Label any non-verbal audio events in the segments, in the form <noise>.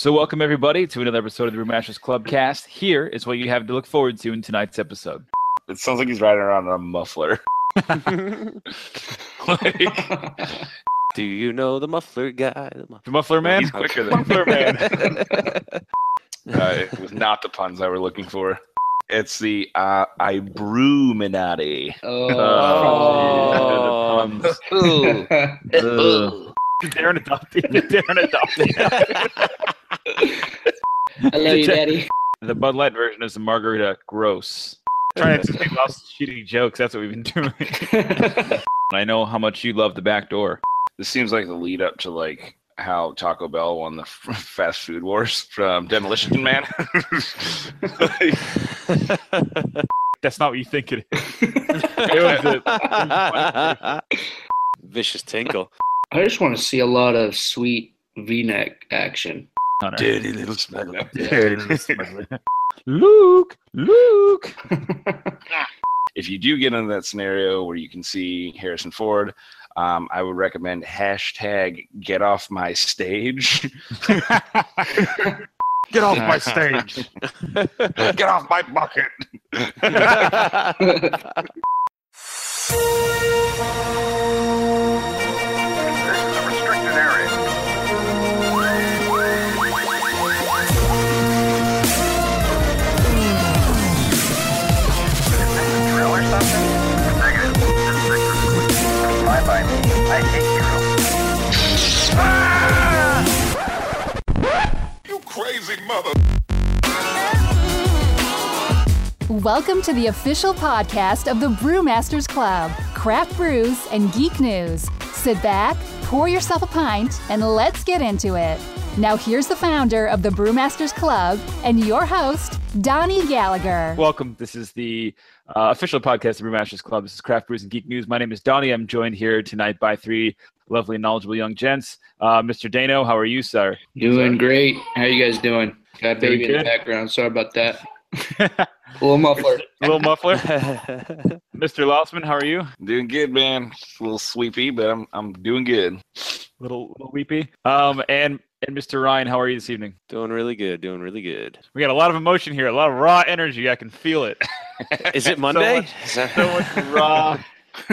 So, welcome everybody to another episode of the Brewmasters Clubcast. Here is what you have to look forward to in tonight's episode. It sounds like he's riding around on a muffler. <laughs> like, Do you know the muffler guy? The muffler, The Muffler Man? He's quicker than Muffler Man. <laughs> uh, it was not the puns I were looking for. It's the uh, I brew Minati. Oh, Oh. the puns. Ooh. <laughs> Ugh. Darren adopted. Darren adopted. <laughs> I love you, Daddy. the Bud Light version is the Margarita Gross. Trying to people else shooting jokes. That's what we've been doing. <laughs> <laughs> I know how much you love the back door. This seems like the lead up to like how Taco Bell won the fast food wars from Demolition Man. Like, That's not what you think it is. It was a- Vicious tinkle. I just want to see a lot of sweet V-neck action. Hunter. Dirty little smuggler. <laughs> Dirty little smuggler. <laughs> Luke, Luke. <laughs> if you do get into that scenario where you can see Harrison Ford, um, I would recommend hashtag get off my stage. Get off my stage. get off my bucket. Welcome to the official podcast of the Brewmasters Club craft brews and geek news. Sit back, pour yourself a pint, and let's get into it. Now, here's the founder of the Brewmasters Club and your host, Donnie Gallagher. Welcome. This is the uh, official podcast of the Brewmasters Club. This is Craft Brews and Geek News. My name is Donnie. I'm joined here tonight by three lovely, knowledgeable young gents. Uh, Mr. Dano, how are you, sir? Doing great. How are you guys doing? Got a baby in the background. Sorry about that. Little muffler. <laughs> Little muffler. <laughs> Mr. Louseman, how are you? Doing good, man. A little sleepy, but I'm I'm doing good. Little, little weepy. Um, and and Mr. Ryan, how are you this evening? doing really good. Doing really good. We got a lot of emotion here, a lot of raw energy. I can feel it. <laughs> Is it Monday? much- so much raw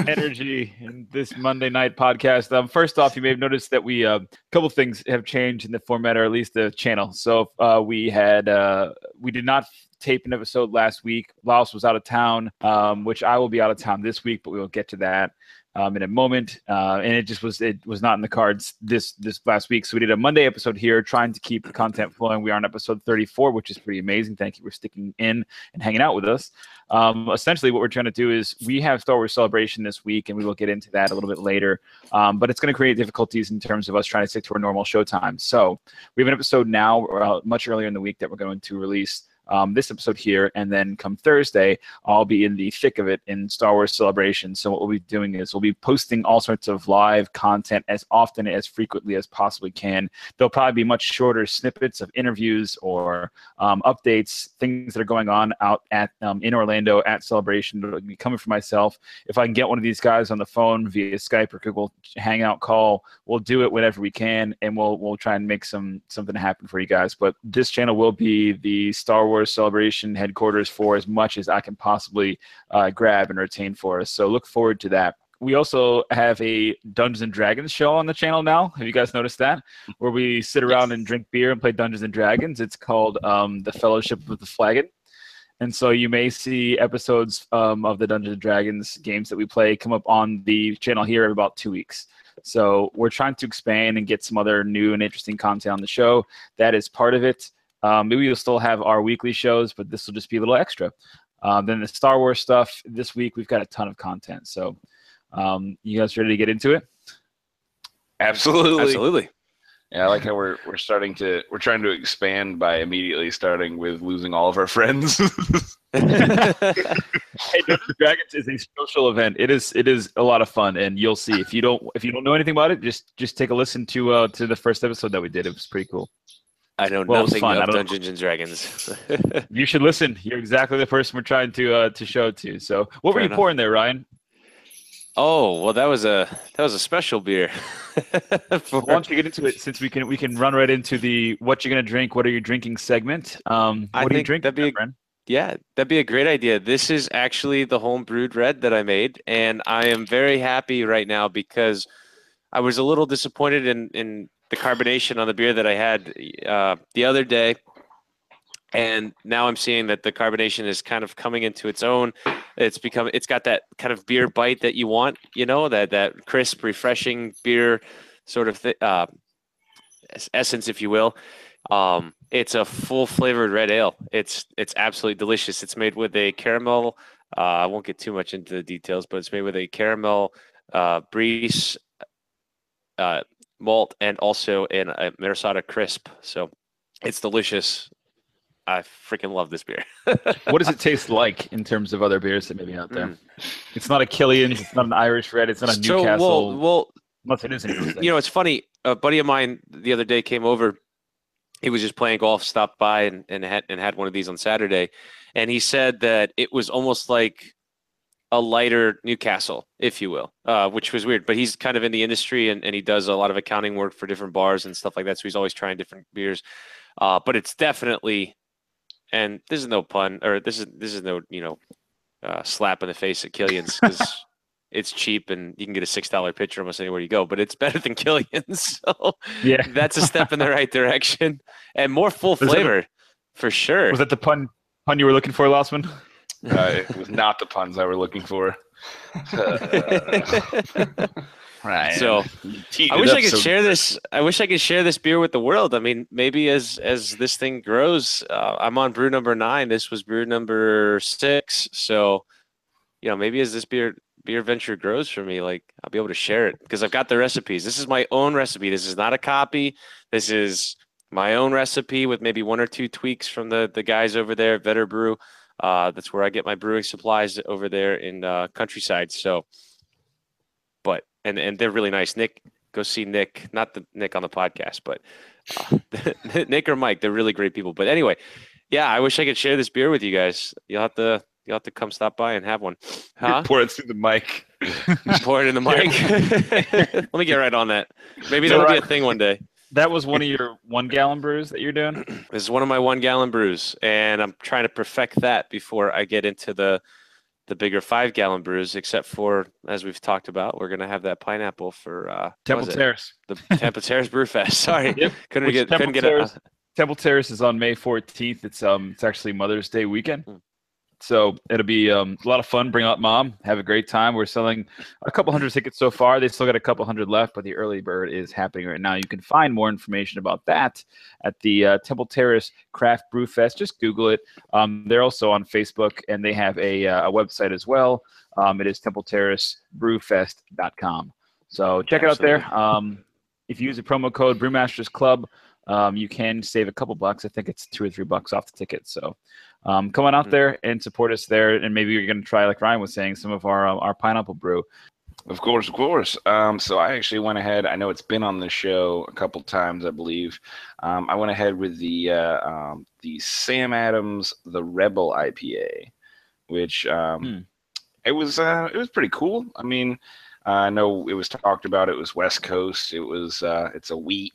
energy in this Monday night podcast. Um, first off, you may have noticed that we a couple things have changed in the format, or at least the channel. So uh, we had uh, we did not tape an episode last week. Laos was out of town, um, which I will be out of town this week, but we will get to that. Um, in a moment, uh, and it just was it was not in the cards this this last week. So we did a Monday episode here, trying to keep the content flowing. We are on episode 34, which is pretty amazing. Thank you for sticking in and hanging out with us. Um, essentially, what we're trying to do is we have Star Wars Celebration this week, and we will get into that a little bit later. Um, but it's going to create difficulties in terms of us trying to stick to our normal show time. So we have an episode now, uh, much earlier in the week, that we're going to release. Um, this episode here, and then come Thursday, I'll be in the thick of it in Star Wars Celebration. So what we'll be doing is we'll be posting all sorts of live content as often as frequently as possibly can. There'll probably be much shorter snippets of interviews or um, updates, things that are going on out at um, in Orlando at Celebration. It'll be coming from myself. If I can get one of these guys on the phone via Skype or Google Hangout call, we'll do it whenever we can, and we'll we'll try and make some something happen for you guys. But this channel will be the Star Wars Celebration headquarters for as much as I can possibly uh, grab and retain for us. So look forward to that. We also have a Dungeons and Dragons show on the channel now. Have you guys noticed that? Where we sit around and drink beer and play Dungeons and Dragons. It's called um, the Fellowship of the Flagon. And so you may see episodes um, of the Dungeons and Dragons games that we play come up on the channel here in about two weeks. So we're trying to expand and get some other new and interesting content on the show. That is part of it. Um, maybe we'll still have our weekly shows, but this will just be a little extra. Um, then the Star Wars stuff this week, we've got a ton of content. So um, you guys ready to get into it? Absolutely. Absolutely. Yeah, I like how we're we're starting to we're trying to expand by immediately starting with losing all of our friends. <laughs> Hey, Dungeons Dragons is a social event. It is it is a lot of fun, and you'll see if you don't if you don't know anything about it, just just take a listen to uh to the first episode that we did. It was pretty cool. I know Well, nothing fun. I of Dungeons and Dragons. <laughs> You should listen. You're exactly the person we're trying to uh to show it to. So, what were you enough. pouring there, Ryan? Oh well, that was a that was a special beer. <laughs> Why don't you get into it since we can we can run right into the what you're gonna drink, what are you drinking segment. Um, I what are you drinking, that'd be a-? Yeah, that'd be a great idea. This is actually the home brewed red that I made, and I am very happy right now because I was a little disappointed in in the carbonation on the beer that I had uh, the other day, and now I'm seeing that the carbonation is kind of coming into its own. It's become it's got that kind of beer bite that you want, you know, that that crisp, refreshing beer sort of th- uh, essence, if you will. Um, it's a full flavored red ale. It's it's absolutely delicious. It's made with a caramel. Uh, I won't get too much into the details, but it's made with a caramel uh, Briess uh, malt and also an a Minnesota crisp. So it's delicious. I freaking love this beer. <laughs> What does it taste like in terms of other beers that may be out there? Mm. It's not a Killian's, it's not an Irish red, it's not a So, Newcastle. well, well, unless it is you know, it's funny. A buddy of mine the other day came over. He was just playing golf, stopped by, and and had and had one of these on Saturday, and he said that it was almost like a lighter Newcastle, if you will, uh, which was weird. But he's kind of in the industry, and, and he does a lot of accounting work for different bars and stuff like that. So he's always trying different beers. Uh, but it's definitely, and this is no pun, or this is this is no you know uh, slap in the face at Killian's <laughs> because it's cheap and you can get a six dollar pitcher almost anywhere you go. But it's better than <laughs> Killian's, so yeah. <laughs> that's a step in the right direction and more full Was that- flavor for sure. Was that the pun pun you were looking for, Louseman? Uh, it was not the puns I were looking for. <laughs> right. So, I wish I could so share good. this. I wish I could share this beer with the world. I mean, maybe as as this thing grows, uh, I'm on brew number nine. This was brew number six. So, you know, maybe as this beer beer venture grows for me, like I'll be able to share it because I've got the recipes. This is my own recipe. This is not a copy. This is my own recipe with maybe one or two tweaks from the the guys over there at Vetter Brew. Uh, that's where I get my brewing supplies over there in uh, countryside. So, but and and they're really nice. Nick, go see Nick, not the Nick on the podcast, but uh, <laughs> Nick or Mike. They're really great people. But anyway, yeah, I wish I could share this beer with you guys. You'll have to you'll have to come stop by and have one. Huh? Pour it through the mic. Pour it in the <laughs> mic. <laughs> Let me get right on that. Maybe that'll be a thing one day. That was one of your one gallon brews that you're doing? <clears throat> This is one of my one gallon brews, and I'm trying to perfect that before I get into the the bigger five gallon brews. Except for as we've talked about, we're gonna have that pineapple for uh, Temple was it? Terrace. the Temple Terrace Brew Fest. <laughs> Sorry, Yep. couldn't Which get Temple couldn't get Terrace- a, Temple Terrace is on May 14th. It's um it's actually Mother's Day weekend. So it'll be um, a lot of fun. Bring out mom, have a great time. We're selling a couple hundred tickets so far. They still got a couple hundred left, but the early bird is happening right now. You can find more information about that at the uh, Temple Terrace Craft Brew Fest. Just Google it. Um, they're also on Facebook and they have a, uh, a website as well. Um, it is TempleTerraceBrewFest.com. So check it out there. Um, if you use the promo code Brewmasters Club, um, you can save a couple bucks. I think it's two or three bucks off the ticket. So um, come on out Mhm. there and support us there. And maybe you're going to try, like Ryan was saying, some of our um, our pineapple brew. Of course, of course. Um, so I actually went ahead. I know it's been on the show a couple times, I believe. Um, I went ahead with the uh, um, the Sam Adams the Rebel IPA, which um, Hmm. it was uh, it was pretty cool. I mean, uh, I know it was talked about. It was West Coast. It was uh, it's a wheat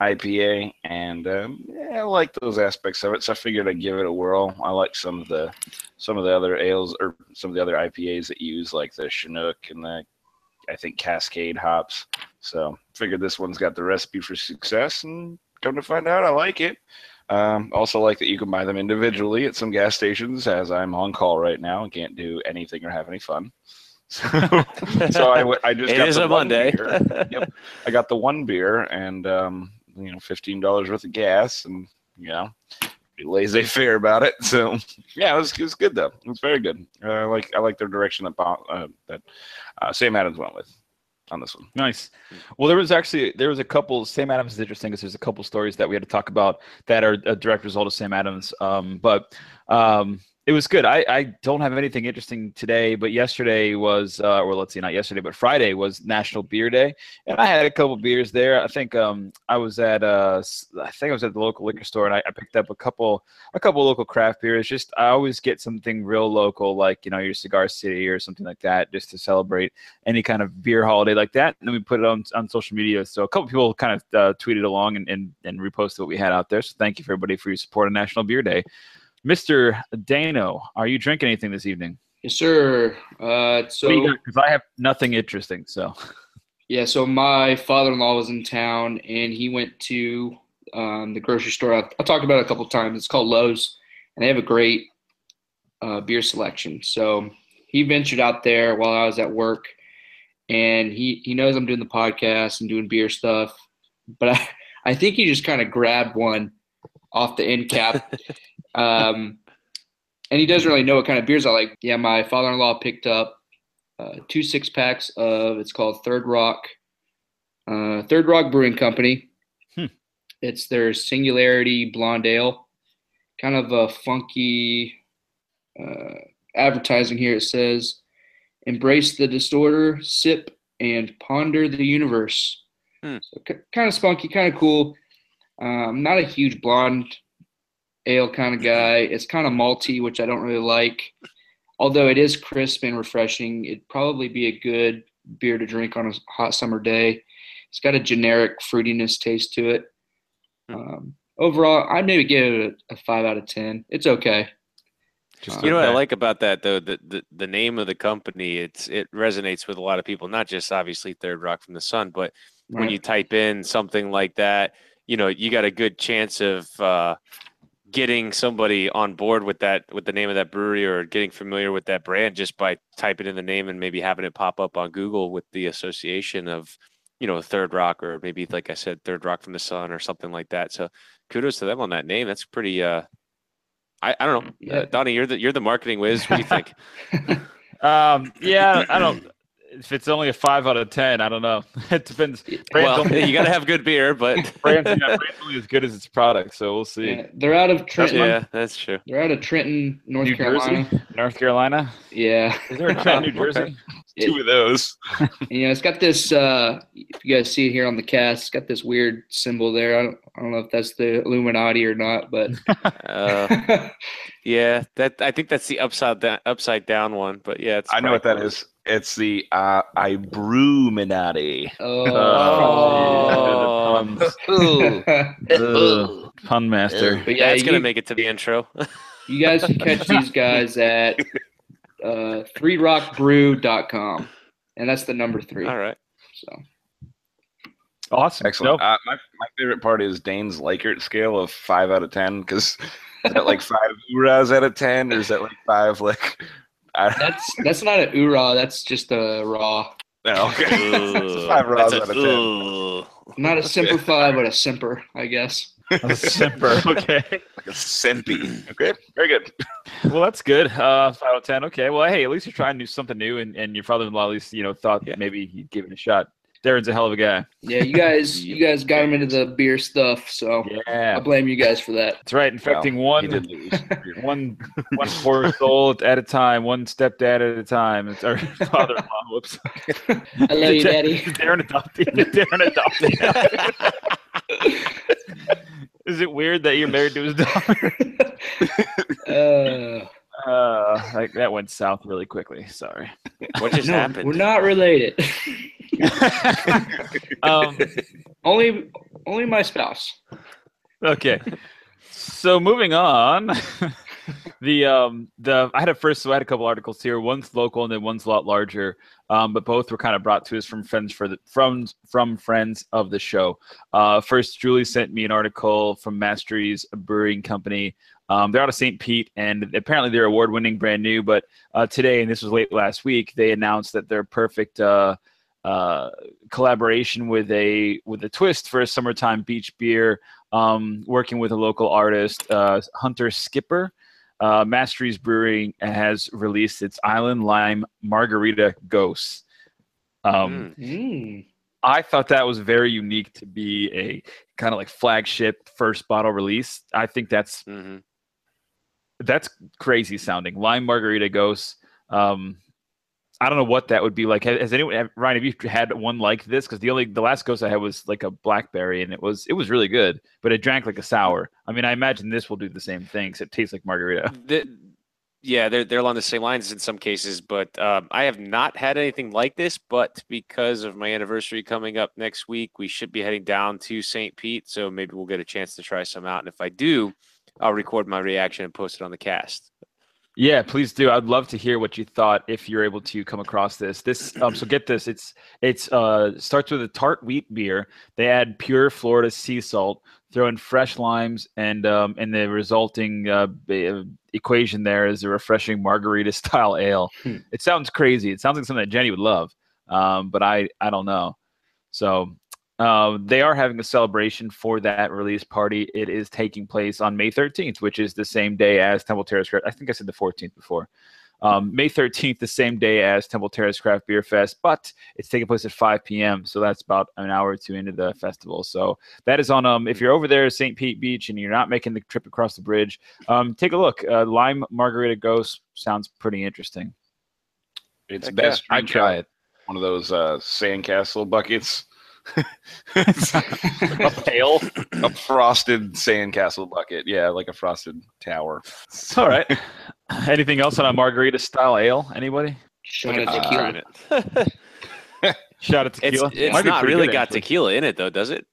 IPA, and um, yeah, I like those aspects of it. So I figured I'd give it a whirl. I like some of the some of the other ales or some of the other IPAs that use like the Chinook and the I think Cascade hops. So figured this one's got the recipe for success, and come to find out, I like it. Um, also like that you can buy them individually at some gas stations, as I'm on call right now and can't do anything or have any fun. <laughs> So, so I, w- I just It got is the a one Monday. beer. Yep. I got the one beer and um, you know fifteen dollars worth of gas, and you know laissez faire about it. <laughs> So yeah, it was, it was good though. It was very good. Uh, I like I like their direction that uh, that uh, Sam Adams went with on this one. Nice. Well, there was actually there was a couple. Sam Adams is interesting because there's a couple stories that we had to talk about that are a direct result of Sam Adams. Um, but um, it was good. I, I don't have anything interesting today, but yesterday was, uh, or let's see, not yesterday, but Friday was National Beer Day, and I had a couple beers there. I think um, I was at, uh, I think I was at the local liquor store, and I, I picked up a couple, a couple local craft beers. Just I always get something real local, like you know your Cigar City or something like that, just to celebrate any kind of beer holiday like that. And then we put it on on social media. So a couple people kind of uh, tweeted along and, and and reposted what we had out there. So thank you for everybody for your support on National Beer Day. Mr. Dano, are you drinking anything this evening? Yes, sir. Uh, What do you so? Because I have nothing interesting. So yeah, so my father-in-law was in town, and he went to um, the grocery store. I talked about it a couple times. It's called Lowe's, and they have a great uh, beer selection. So he ventured out there while I was at work, and he he knows I'm doing the podcast and doing beer stuff, but I <laughs> I think he just kind of grabbed one off the end cap. <laughs> um, and he doesn't really know what kind of beers I like. Yeah, my father-in-law picked up uh, two six packs of it's called Third Rock, uh, Third Rock Brewing Company. Hmm. It's their Singularity Blonde Ale, kind of a funky uh, advertising here. It says, "Embrace the disorder, sip and ponder the universe." Hmm. So k- kind of spunky, kind of cool. Um, not a huge blonde ale kind of guy. It's kind of malty, which I don't really like. Although it is crisp and refreshing, it'd probably be a good beer to drink on a hot summer day. It's got a generic fruitiness taste to it. Hmm. Um, overall, I'd maybe give it a, a five out of ten. It's okay. just You know what I like about that though, the, the the name of the company, it's it resonates with a lot of people, not just obviously Third Rock from the Sun, but when you type in something like that, you know, you got a good chance of uh, getting somebody on board with that with the name of that brewery or getting familiar with that brand just by typing in the name and maybe having it pop up on Google with the association of, you know, Third Rock or maybe like I said, Third Rock from the Sun or something like that. So kudos to them on that name. That's pretty uh I, I don't know. Yeah. Uh, Donnie, you're the you're the marketing whiz. What do you think? <laughs> <laughs> Um, yeah, I don't. If it's only a five out of ten, I don't know. <laughs> It depends. Brand's well, only, <laughs> you got to have good beer, but <laughs> Brand's, yeah, Brand's only as good as its product, so we'll see. Yeah, they're out of Trenton. yeah, that's true. They're out of Trenton, North New Carolina. Jersey, North Carolina. Yeah. Is there a Trenton, New Okay. Jersey? Two of those. And, you know, it's got this. Uh, if you guys see it here on the cast, it's got this weird symbol there. I don't, I don't know if that's the Illuminati or not, but Uh, yeah, that I think that's the upside down upside down one. But yeah, it's I know what that probably is. It's the uh, I brew Minati. oh, Oh. geez, the puns. Ugh, pun master. but yeah, That's gonna you, make it to the intro. you guys can catch these <laughs> guys at uh, threerockbrew.com, and that's the number three. All right. So Awesome. Excellent. Nope. Uh, my, my favorite part is Dane's Likert scale of five out of ten. Because is that like five <laughs> Uras out of ten, or is that like five like? I, that's that's not an oorah. That's just a raw. no, okay. Ugh, five Uras that's out a- of ten. Not a Semper Fi, but a simper, I guess. A <laughs> simper. Okay. Like a Sempi. Okay, very good. Well, that's good. Uh, five out of ten. Okay. Well, hey, at least you're trying to do something new, and, and your father-in-law at least you know thought Yeah. maybe he'd give it a shot. Darren's a hell of a guy. Yeah, you guys, <laughs> you guys got him into the beer stuff, so yeah. I blame you guys for that. that's right. Infecting He one did lose. <laughs> one one poor soul at a time, one stepdad at a time. It's our <laughs> father-in-law. Whoops. I love you, Daddy. Darren adopted. Darren adopted. Is it weird that you're married to his daughter? Uh, Uh, like, that went south really quickly. Sorry. What just no, happened? we're not related. <laughs> um, only, only my spouse. okay. So moving on. <laughs> the um the I had a first so I had a couple articles here. One's local and then one's a lot larger. Um, but both were kind of brought to us from friends for the from from friends of the show. Uh, first, Julie sent me an article from Mastry's Brewing Company. Um, they're out of St. Pete, and apparently they're award-winning, brand new. But uh, today, and this was late last week, they announced that their perfect uh, uh, collaboration with a with a twist for a summertime beach beer, um, working with a local artist, uh, Hunter Skipper. Uh, Mastry's Brewing has released its Island Lime Margarita Ghost. Um, Mm. I thought that was very unique to be a kind of like flagship first bottle release. I think that's hmm that's crazy sounding. Lime margarita ghosts. Um, I don't know what that would be like. Has, anyone, Ryan, have you had one like this? Because the only the last ghost I had was like a blackberry, and it was it was really good, but it drank like a sour. I mean, I imagine this will do the same thing. Cause it tastes like margarita. <laughs> The, yeah, they're they're along the same lines in some cases, but um, I have not had anything like this. But because of my anniversary coming up next week, we should be heading down to St. Pete, so maybe we'll get a chance to try some out. And if I do, I'll record my reaction and post it on the cast. Yeah, please do. I'd love to hear what you thought if you're able to come across this. This um, so get this. It's it's uh starts with a tart wheat beer. They add pure Florida sea salt, throw in fresh limes, and um and the resulting uh, uh equation there is a refreshing margarita <laughs> style ale. Hmm. It sounds crazy. It sounds like something that Jenny would love. Um, but I I don't know. So uh, they are having a celebration for that release party. It is taking place on May 13th, which is the same day as Temple Terrace. Craft. I think I said the 14th before. Um, May 13th, the same day as Temple Terrace Craft Beer Fest, but it's taking place at 5 p.m. So that's about an hour or two into the festival. So that is on. Um, if you're over there at St. Pete Beach and you're not making the trip across the bridge, um, take a look. Uh, Lime Margarita Ghost sounds pretty interesting. It's Heck best. Yeah, I'd try it. One of those uh, sandcastle buckets <laughs> a pail, a frosted sandcastle bucket. Yeah, like a frosted tower. <laughs> All right. Anything else on a margarita style ale? Anybody? Shout out tequila. <laughs> Shout out tequila. It's, it's not really good, got actually. tequila in it though, does it?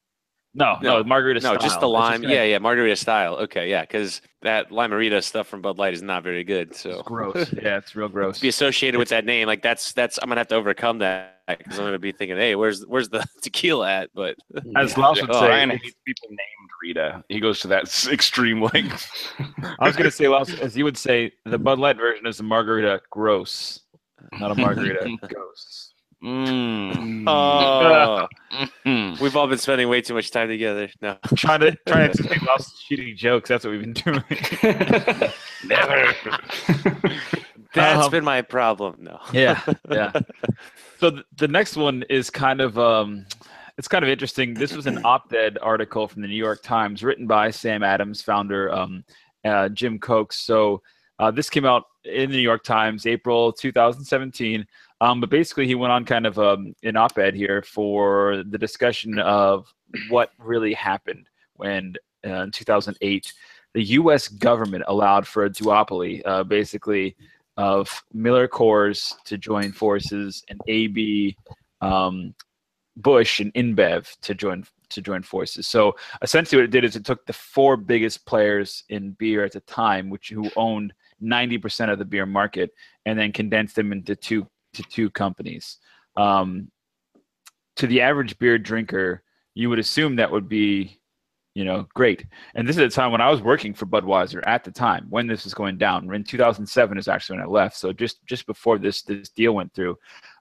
No, no, no margarita. No, style. just the lime. Just yeah, yeah, margarita style. Okay, yeah, because that limerita stuff from Bud Light is not very good. So it's gross. <laughs> yeah, it's real gross. be associated with that name, like that's that's I'm gonna have to overcome that because I'm gonna be thinking, hey, where's where's the <laughs> tequila at? But as Laos would oh, say, Ryan hates people named Rita. He goes to that <laughs> extreme length. I was gonna say, Laos, as you would say, the Bud Light version is a margarita gross, not a margarita ghost. Mm. Oh, <laughs> we've all been spending way too much time together. No, trying to trying to <laughs> explain lost shooting jokes. That's what we've been doing. <laughs> Never. That's um, been my problem. No. yeah, yeah. So th- the next one is kind of um, it's kind of interesting. This was an op-ed article from the New York Times, written by Sam Adams, founder um, uh, Jim Koch. So uh, this came out in the New York Times, April 2017. Um, but basically, he went on kind of um, an op ed here for the discussion of what really happened when uh, in 2008 the U.S. government allowed for a duopoly, uh, basically, of Miller Coors to join forces and AB um, Busch and InBev to join to join forces. So essentially, what it did is it took the four biggest players in beer at the time, which who owned 90% of the beer market, and then condensed them into two to two companies. Um, to the average beer drinker, you would assume that would be, you know, great. And this is a time when I was working for Budweiser at the time when this was going down. In 2007 is actually when I left, so just just before this this deal went through.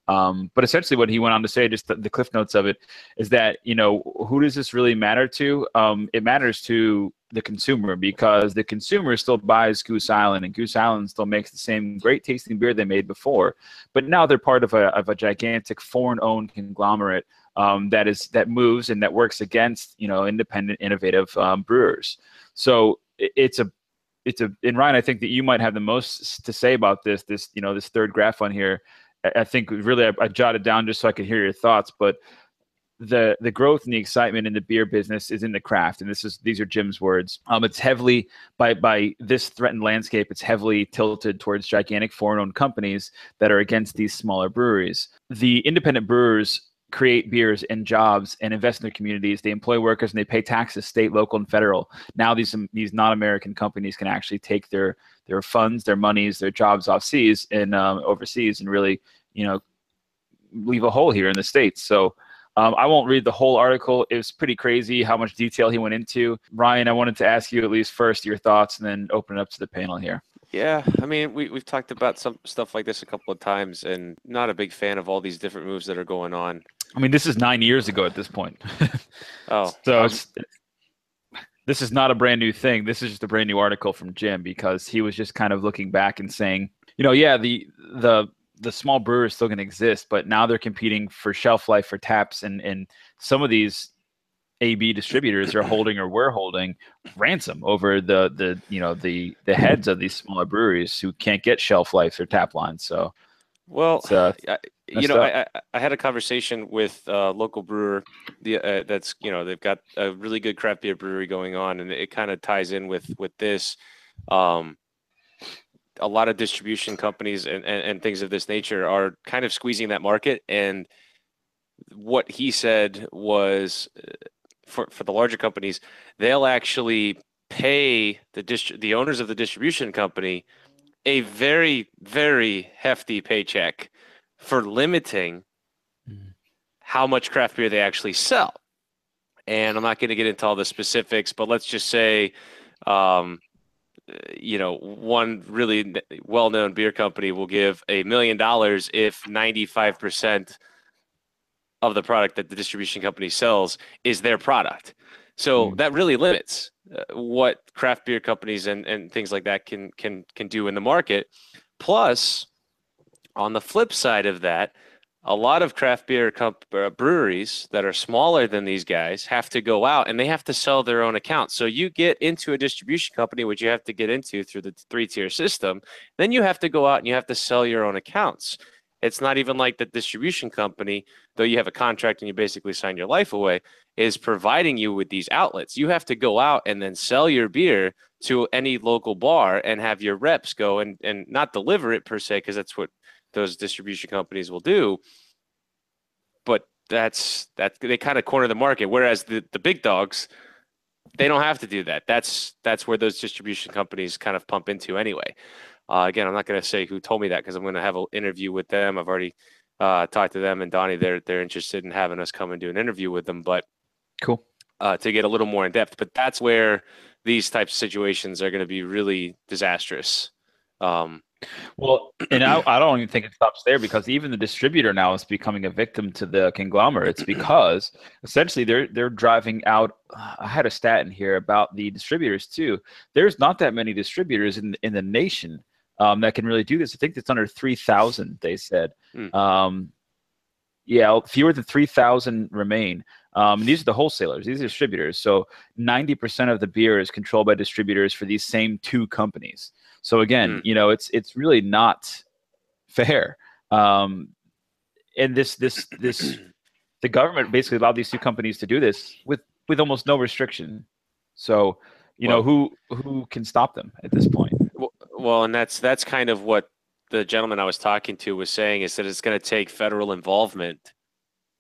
Um, but essentially, what he went on to say, just the, the, cliff notes of it, is that you know who does this really matter to? Um, it matters to the consumer because the consumer still buys Goose Island, and Goose Island still makes the same great tasting beer they made before. But now they're part of a of a gigantic foreign-owned conglomerate um, that is that moves and that works against you know independent, innovative um, brewers. So it, it's a it's a and Ryan, I think that you might have the most to say about this. This you know this third graph on here I think really I, I jotted down just so I could hear your thoughts, but the the growth and the excitement in the beer business is in the craft and this is these are jim's words. Um it's heavily by by this threatened landscape it's heavily tilted towards gigantic foreign owned companies that are against these smaller breweries. The independent brewers create beers and jobs and invest in their communities they employ workers and they pay taxes state local and federal now these these non-american companies can actually take their their funds their monies their jobs off seas and um, overseas and really you know leave a hole here in the states. So um, I won't read the whole article. It was pretty crazy how much detail he went into. Ryan, I wanted to ask you at least first your thoughts, and then open it up to the panel here. Yeah, I mean, we we've talked about some stuff like this a couple of times, and not a big fan of all these different moves that are going on. I mean, this is nine years ago at this point. <laughs> oh, so um, it's, this is not a brand new thing. This is just a brand new article from Jim because he was just kind of looking back and saying, you know, yeah, the the the small brewer is still going to exist, but now they're competing for shelf life for taps, and and some of these AB distributors are holding or were holding ransom over the the you know the the heads of these smaller breweries who can't get shelf life or tap lines. So Well, uh, I, you know. I, I, had a conversation with a local brewer. The uh, that's you know they've got a really good craft beer brewery going on, and it kind of ties in with with this. Um, a lot of distribution companies and, and, and things of this nature are kind of squeezing that market. And what he said was, uh, for for the larger companies, they'll actually pay the dist- the owners of the distribution company a very very hefty paycheck for limiting Mhm. how much craft beer they actually sell. And I'm not going to get into all the specifics, but let's just say, um, you know, one really well-known beer company will give a million dollars if 95% of the product that the distribution company sells is their product. So Mm. that really limits what craft beer companies and, and things like that can can can do in the market. Plus, on the flip side of that, a lot of craft beer comp- uh, breweries that are smaller than these guys have to go out and they have to sell their own accounts. So you get into a distribution company, which you have to get into through the three tier system. Then you have to go out and you have to sell your own accounts. It's not even like the distribution company, though you have a contract and you basically sign your life away, is providing you with these outlets. You have to go out and then sell your beer to any local bar and have your reps go and, and not deliver it per se, because that's what those distribution companies will do. But that's that they kind of corner the market. Whereas the, the big dogs, they don't have to do that. That's that's where those distribution companies kind of pump into anyway. Uh, again, I'm not going to say who told me that because I'm going to have an interview with them. I've already uh, talked to them and Donnie. They're they're interested in having us come and do an interview with them, but cool. uh, to get a little more in depth. But that's where these types of situations are going to be really disastrous. Um, Well, and I, I don't even think it stops there because even the distributor now is becoming a victim to the conglomerates <clears throat> because essentially they're they're driving out. I had a stat in here about the distributors too. There's not that many distributors in in the nation um, that can really do this. I think it's under three thousand. They said. Hmm. Um, yeah, fewer than three thousand remain. Um, these are the wholesalers. These are distributors. So ninety percent of the beer is controlled by distributors for these same two companies. So again, Mm. you know, it's it's really not fair. Um, and this this this <clears throat> the government basically allowed these two companies to do this with with almost no restriction. So you know who who can stop them at this point? Well, and that's that's kind of what the gentleman I was talking to was saying is that it's going to take federal involvement,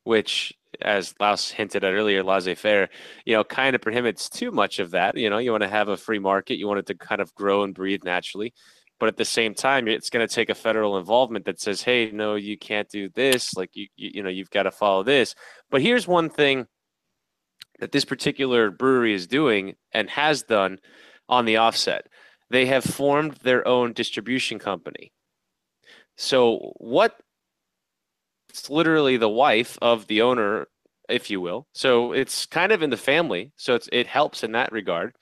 which, as Laos hinted at earlier, laissez-faire, you know, kind of prohibits too much of that. You know, you want to have a free market, you want it to kind of grow and breathe naturally, but at the same time, it's going to take a federal involvement that says, "Hey, no, you can't do this. Like you, you, you know, you've got to follow this." But here's one thing that this particular brewery is doing and has done on the offset they have formed their own distribution company. So what it's literally the wife of the owner, if you will. So it's kind of in the family. So it's it helps in that regard.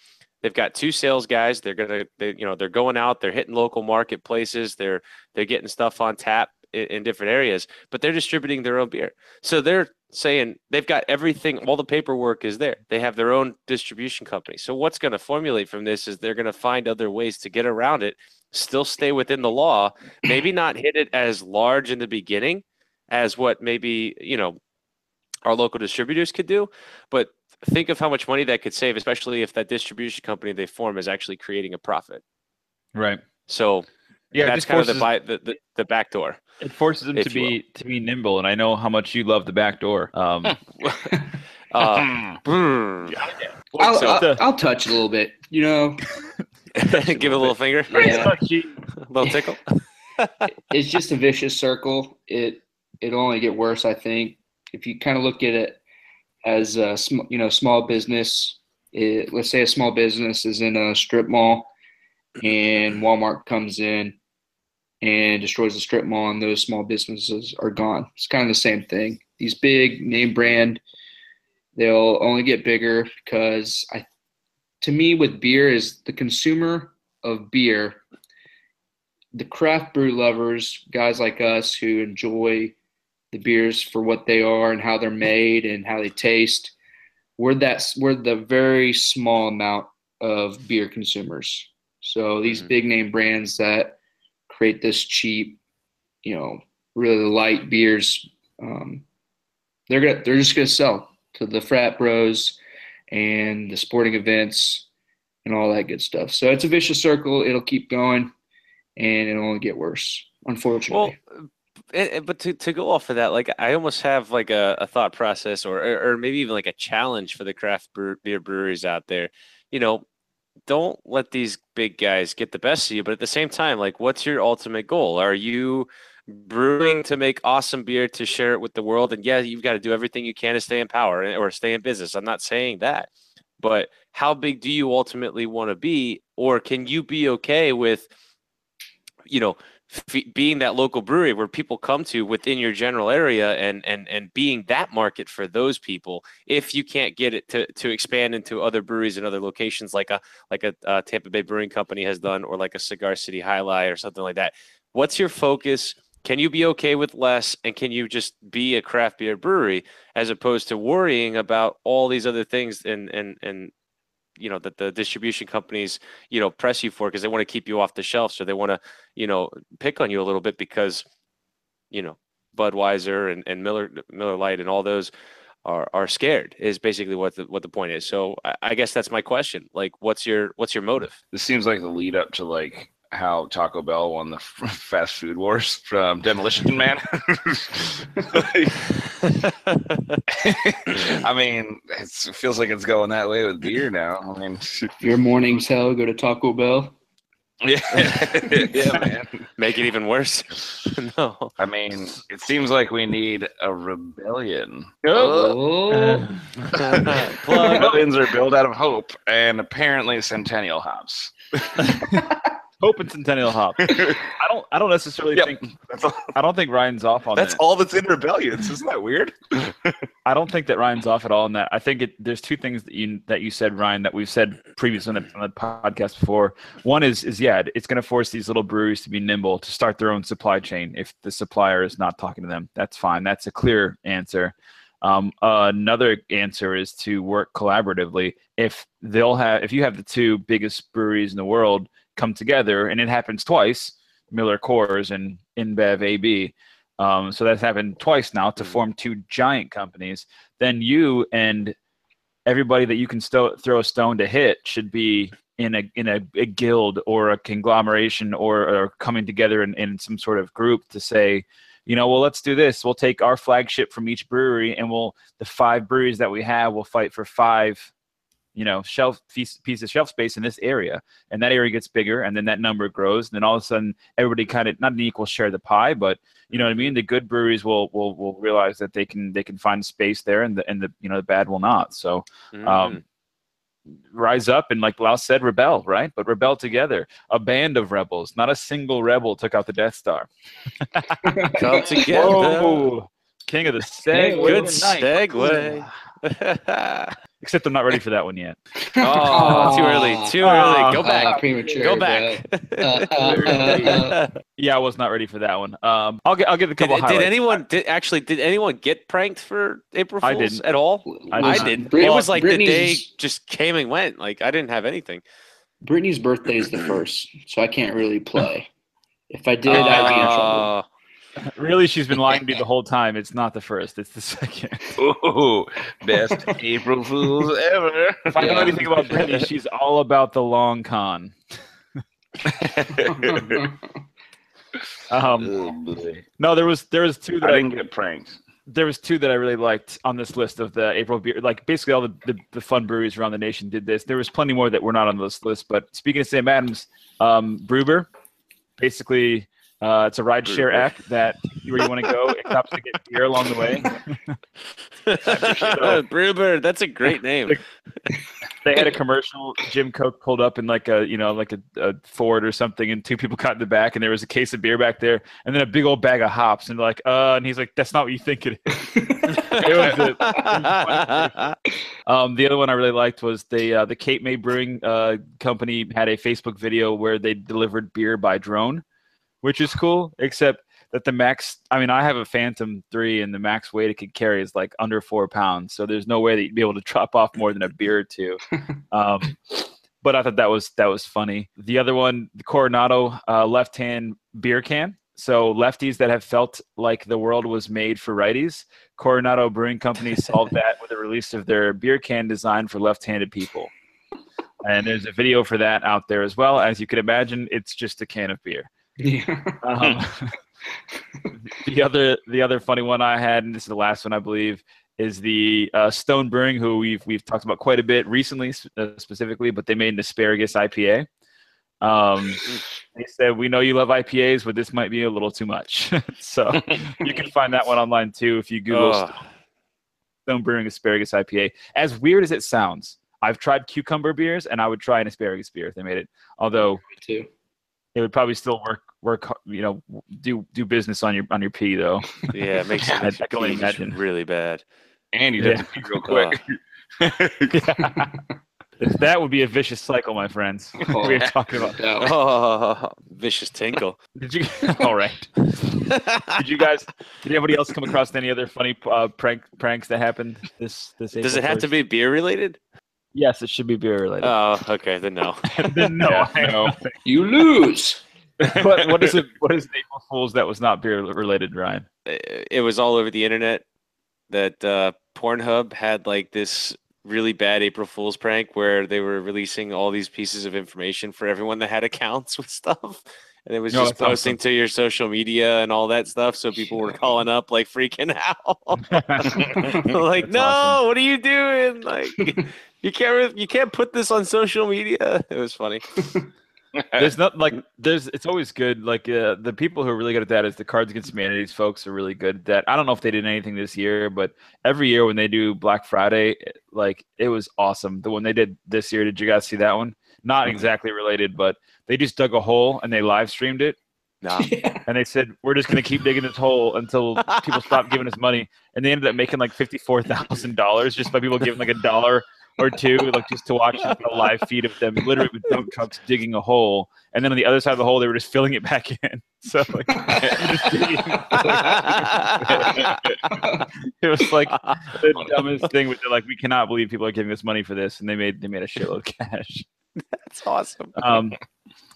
They've got two sales guys. They're gonna, they, you know, they're going out. They're hitting local marketplaces. They're they're getting stuff on tap in, in different areas. But they're distributing their own beer. So they're saying they've got everything. All the paperwork is there. They have their own distribution company. So what's going to formulate from this is they're going to find other ways to get around it, still stay within the law, maybe not hit it as large in the beginning as what maybe you know our local distributors could do, but think of how much money that could save, especially if that distribution company they form is actually creating a profit. Right. So Yeah, that's just kind of the, forces, the, the the back door. it forces them to you be to be nimble, and I know how much you love the back door. Um, <laughs> Uh. <laughs> I'll, So- I'll, I'll touch a little bit. You know, <laughs> give it a little finger, Yeah. a little tickle. it's just a vicious circle. It it'll only get worse, I think. If you kind of look at it as a sm- you know small business, it, let's say a small business is in a strip mall, and Walmart comes in and destroys the strip mall, and those small businesses are gone. It's kind of the same thing. These big name brand, they'll only get bigger because I, to me, with beer is the consumer of beer the craft brew lovers, guys like us who enjoy the beers for what they are and how they're made and how they taste, we're that we're the very small amount of beer consumers. So these Mhm. big name brands that create this cheap, you know, really light beers, um, they're gonna they're just gonna sell to the frat bros and the sporting events and all that good stuff. So it's a vicious circle. It'll keep going, and it'll only get worse. Unfortunately. Well, and- but to, to go off of that, like I almost have like a, a thought process or or maybe even like a challenge for the craft beer breweries out there. You know, don't let these big guys get the best of you, but at the same time, like what's your ultimate goal? Are you brewing to make awesome beer to share it with the world? And yeah, you've got to do everything you can to stay in power or stay in business. I'm not saying that. But how big do you ultimately want to be? Or can you be okay with, you know, f- being that local brewery where people come to within your general area and and and being that market for those people if you can't get it to to expand into other breweries and other locations like a like a uh, Tampa Bay Brewing Company has done or like a Cigar City Highlight or something like that what's your focus? Can you be okay with less? And can you just be a craft beer brewery as opposed to worrying about all these other things and and and you know that the distribution companies you know press you for because they want to keep you off the shelf so they want to you know pick on you a little bit because you know Budweiser and, and Miller Miller Lite and all those are are scared is basically what the what the point is. So I, I guess that's my question. Like, what's your what's your motive? This seems like the lead up to like how Taco Bell won the <laughs> fast food wars from Demolition Man. <laughs> I mean, it's, it feels like it's going that way with beer now. I mean, <laughs> Your morning's hell, go to Taco Bell. yeah, yeah, man. Make it even worse. no. I mean, it seems like we need a rebellion. Oh, Plug. Oh. Rebellions are built out of hope and apparently centennial hops. Hope and Centennial Hop. <laughs> I don't. I don't necessarily Yep. think. I don't think Ryan's off on that's that. all that's in rebellions. Isn't that weird? I don't think that Ryan's off at all on that. I think it, there's two things that you that you said, Ryan, that we've said previously on the, on the podcast before. One is is yeah, it's going to force these little breweries to be nimble to start their own supply chain. If the supplier is not talking to them, that's fine. That's a clear answer. Um, another answer is to work collaboratively. If they'll have, if you have the two biggest breweries in the world come together, and it happens twice, Miller Coors and InBev AB. Um, so that's happened twice now to Mhm. form two giant companies. Then you and everybody that you can sto- throw a stone to hit should be in a in a, a guild or a conglomeration or, or coming together in, in some sort of group to say, you know, well, let's do this. We'll take our flagship from each brewery, and we'll the five breweries that we have will fight for five, you know, shelf piece, piece of shelf space in this area, and that area gets bigger, and then that number grows, and then all of a sudden everybody kind of not an equal share of the pie, but you know what I mean. The good breweries will will will realize that they can they can find space there, and the and the you know the bad will not. So Mm. um, rise up and like Laos said, rebel, right? But rebel together. A band of rebels, not a single rebel took out the Death Star. Come <laughs> together. Whoa, king of the <laughs> Hey. Good tonight. segue. <laughs> Except I'm not ready for that one yet. <laughs> oh, too early. Too early. Go Uh, back. premature. Go back. but, uh, uh, uh, Yeah, I was not ready for that one. Um, I'll get I'll give a Did, couple. did highlights. anyone did actually did anyone get pranked for April Fools I didn't. at all? I I didn't. Brit- it was like the day just came and went. Like I didn't have anything. Brittany's birthday is the first, so I can't really play. If I did, I'd be in trouble. <clears throat> Really, she's been lying to me the whole time. It's not the first. It's the second. <laughs> Ooh, best April Fools ever. If I know anything about Brittany, she's all about the long con. Um, <laughs> oh no, there was there was two that I, didn't get pranked. there was two that I really liked on this list of the April beer. Like basically all the, the, the fun breweries around the nation did this. There was plenty more that were not on this list. But speaking of Sam Adams, um, Brewber, basically uh, it's a rideshare Brewber. app that where you want to go. It stops to get beer along the way. <laughs> <laughs> Brewbird, that's a great name. They had a commercial. Jim Koch pulled up in like a you know like a, a Ford or something, and two people got in the back, and there was a case of beer back there, and then a big old bag of hops, and like, uh, and he's like, that's not what you think it is. <laughs> it was a, Um, the other one I really liked was the uh, the Cape May Brewing uh, Company had a Facebook video where they delivered beer by drone, which is cool. Except that the max. I mean, I have a Phantom three, and the max weight it could carry is like under four pounds. So there's no way that you'd be able to <laughs> drop off more than a beer or two. <laughs> Um, but I thought that was that was funny. The other one, the Coronado uh, left hand beer can. So lefties that have felt like the world was made for righties, Coronado Brewing Company <laughs> solved that with the release of their beer can designed for left-handed people. And there's a video for that out there as well. As you can imagine, it's just a can of beer. Yeah. Um, <laughs> <laughs> the other the other funny one I had, and this is the last one I believe, is the uh, Stone Brewing, who we've we've talked about quite a bit recently, uh, specifically, but they made an asparagus IPA. Um, they said, "We know you love IPAs, but this might be a little too much." <laughs> so you can find that one online too if you Google. Stone Brewing asparagus IPA. As weird as it sounds, I've tried cucumber beers, and I would try an asparagus beer if they made it. Although Me too. It would probably still work work you know do do business on your on your pee though. Yeah, it makes <laughs> I- sense. I can only imagine. really bad. And you'd Yeah. have to pee real quick. <laughs> that would be a vicious cycle, my friends. <laughs> Oh, we were talking about. no. Oh, vicious tinkle. Did you? All right. Did you guys? Did anybody else come across any other funny uh, prank pranks that happened this this? Does it April have to be beer related? Yes, it should be beer related. Oh, okay, then no. <laughs> Then no, Yeah, <laughs> no. You lose. what, what is it? What is April Fools that was not beer related, Ryan? it it was all over the internet that uh, Pornhub had like this really bad April Fool's prank where they were releasing all these pieces of information for everyone that had accounts <laughs> with stuff. And it was No, just that's awesome. posting to your social media and all that stuff. So people were calling up like freaking out. <laughs> <laughs> like, That's no, awesome. what are you doing? Like you can't you can't put this on social media. <laughs> It was funny. there's not like there's it's always good like uh, the people who are really good at that is the cards against humanities folks are really good at that i don't know if they did anything this year but every year when they do black friday like it was awesome the one they did this year did you guys see that one not exactly related but they just dug a hole and they live streamed it. No. <laughs> and they said we're just going to keep digging this hole until people stop giving us money. And they ended up making like $54000 just by people giving like a dollar or two like just to watch a live feed of them literally with dump trucks digging a hole. And then on the other side of the hole they were just filling it back in. <laughs> So like they're just digging. <laughs> it was like the dumbest thing but they're like we cannot believe people are giving us money for this and they made they made a shitload of cash <laughs> That's awesome. <laughs> um,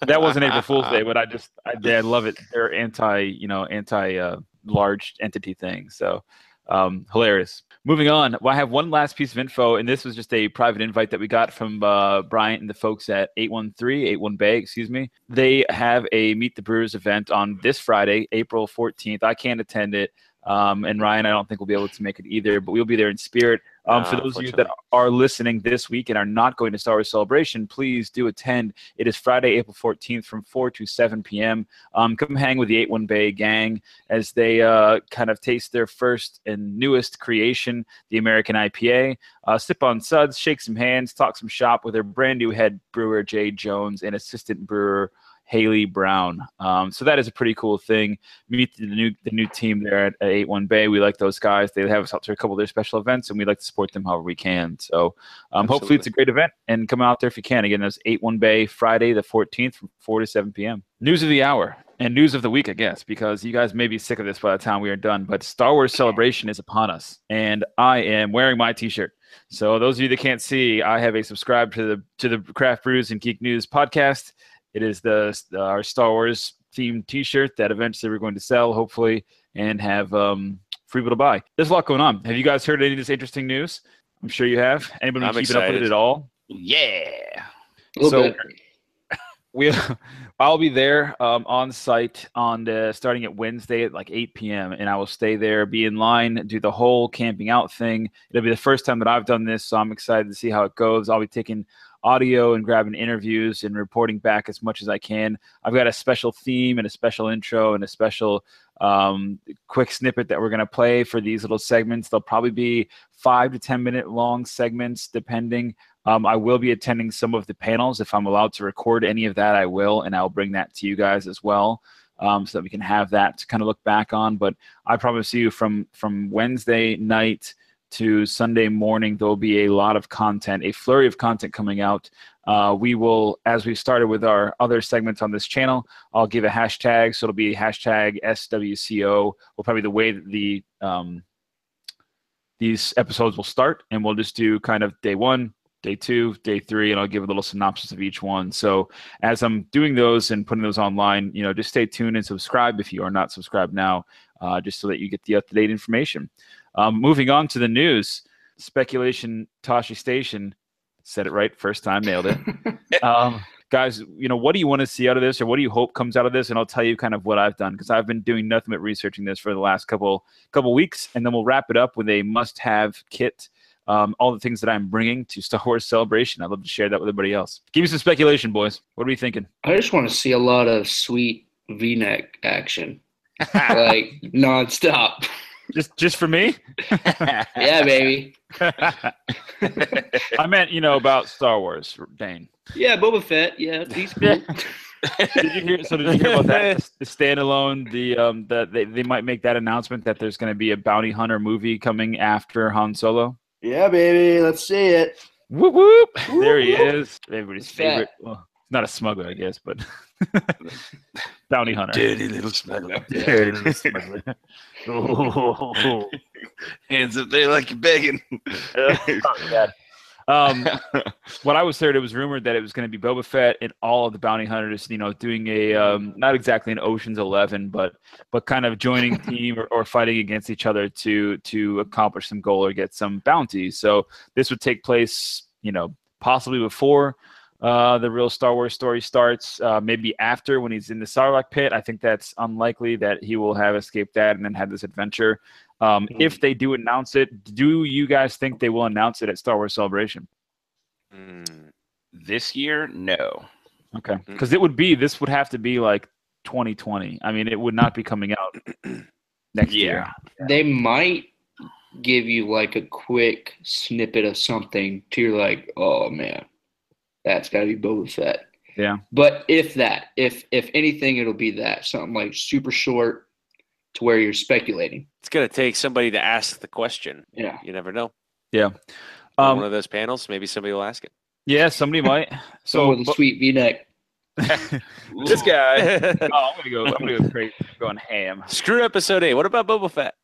that wasn't April Fool's Day, but I just I, I love it. They're anti, you know, anti uh, large entity thing. So um, hilarious. Moving on, well, I have one last piece of info, and this was just a private invite that we got from uh, Bryant and the folks at 813, 81 Bay, excuse me. They have a Meet the Brewers event on this Friday, April 14th. I can't attend it. Um, and Ryan, I don't think we'll be able to make it either, but we'll be there in spirit. Um, for those of you that are listening this week and are not going to Star Wars Celebration, please do attend. It is Friday, April 14th from 4 to 7 p.m. Um, come hang with the 81 Bay gang as they uh, kind of taste their first and newest creation, the American IPA. Uh, sip on suds, shake some hands, talk some shop with their brand new head brewer, Jay Jones, and assistant brewer, Haley Brown. Um, so that is a pretty cool thing. Meet the new the new team there at, at 81 Bay. We like those guys. They have us out to a couple of their special events, and we like to support them however we can. So um, hopefully it's a great event, and come out there if you can. Again, that's 81 Bay Friday the 14th from 4 to 7 p.m. News of the hour. And news of the week, I guess, because you guys may be sick of this by the time we are done. But Star Wars Celebration is upon us, and I am wearing my T-shirt. So those of you that can't see, I have a subscribe to the to the Craft Brews and Geek News podcast. It is the uh, our Star Wars themed T-shirt that eventually we're going to sell, hopefully, and have um, for people to buy. There's a lot going on. Have you guys heard any of this interesting news? I'm sure you have. Anybody I'm been keeping up with it at all? yeah. A little So- bit. <laughs> we <laughs> I'll be there um, on site on the starting at Wednesday at like 8 p.m. and I will stay there, be in line, do the whole camping out thing. It'll be the first time that I've done this, so I'm excited to see how it goes. I'll be taking audio and grabbing interviews and reporting back as much as I can. I've got a special theme and a special intro and a special um, quick snippet that we're going to play for these little segments. They'll probably be five to 10 minute long segments, depending. Um, I will be attending some of the panels. If I'm allowed to record any of that, I will, and I'll bring that to you guys as well, um, so that we can have that to kind of look back on. But I promise you, from from Wednesday night to Sunday morning, there will be a lot of content, a flurry of content coming out. Uh, we will, as we started with our other segments on this channel, I'll give a hashtag. So it'll be hashtag SWCO. Will probably the way that the um, these episodes will start, and we'll just do kind of day one, day two, day three, and I'll give a little synopsis of each one. So as I'm doing those and putting those online, you know, just stay tuned and subscribe if you are not subscribed now, uh, just so that you get the up to date information. Um, moving on to the news, speculation, Tosche Station said it right first time, nailed it. <laughs> um, guys, you know, what do you want to see out of this, or what do you hope comes out of this? And I'll tell you kind of what I've done because I've been doing nothing but researching this for the last couple couple weeks, and then we'll wrap it up with a must-have kit. Um, all the things that I'm bringing to Star Wars Celebration. I'd love to share that with everybody else. Give me some speculation, boys. What are we thinking? I just want to see a lot of sweet V-neck action, <laughs> like nonstop. Just, just for me? <laughs> yeah, baby. <laughs> I meant, you know, about Star Wars, Dane. Yeah, Boba Fett. Yeah, he's cool. <laughs> did you hear? So did you hear about that? The standalone, the um, that they, they might make that announcement that there's going to be a bounty hunter movie coming after Han Solo. yeah, baby. Let's see it. Whoop whoop! There he Whoop. is, everybody's He's fat. favorite. Well, not a smuggler, I guess, but bounty hunter. Dirty little smuggler. <laughs> Dirty little smuggler. Oh, <laughs> Hands up there like you're begging. God. <laughs> Um, what I was heard, it was rumored that it was going to be Boba Fett and all of the bounty hunters, you know, doing a um, not exactly an Ocean's Eleven, but but kind of joining team or, or fighting against each other to to accomplish some goal or get some bounties. So this would take place, you know, possibly before uh, the real Star Wars story starts, uh, maybe after when he's in the Sarlacc pit. I think that's unlikely that he will have escaped that and then had this adventure. Um, If they do announce it, do you guys think they will announce it at Star Wars Celebration? Mm, This year, no. Okay, because it would be this would have to be like 2020. I mean, it would not be coming out <clears throat> next Yeah. year. They might give you like a quick snippet of something to you're like, oh man, that's got to be Boba Fett. Yeah. But if that, if if anything, it'll be that something like super short to where you're speculating. it's gonna take somebody to ask the question. Yeah. You never know. Yeah. On Um, one of those panels, maybe somebody will ask it. yeah, somebody might. <laughs> So So with a sweet V-neck. <laughs> this guy. <laughs> Oh, I'm gonna go. I'm gonna go crazy, going ham. Screw episode eight. What about Boba Fett?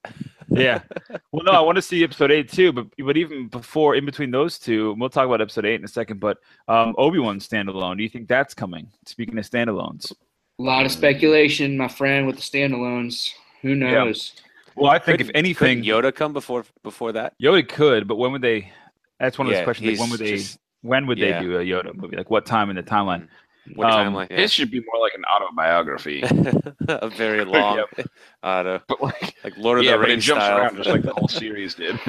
Yeah. <laughs> Well, no, I want to see episode eight too, but but even before, in between those two, and we'll talk about episode eight in a second. But um, Obi Wan standalone. Do you think that's coming? Speaking of standalones, A lot of speculation, my friend, with the standalones. Who knows? well, I think Could- if anything, Yoda come before before that? Yoda could, but when would they? That's one of those Yeah, questions. Like, when would they? just- when would yeah. they do a Yoda movie? Like what time in the timeline? What Um, timeline? This should be more like an autobiography. <laughs> A very <laughs> long auto, but like, like Lord of yeah, the Rings jumps style. around just like the whole <laughs> series did.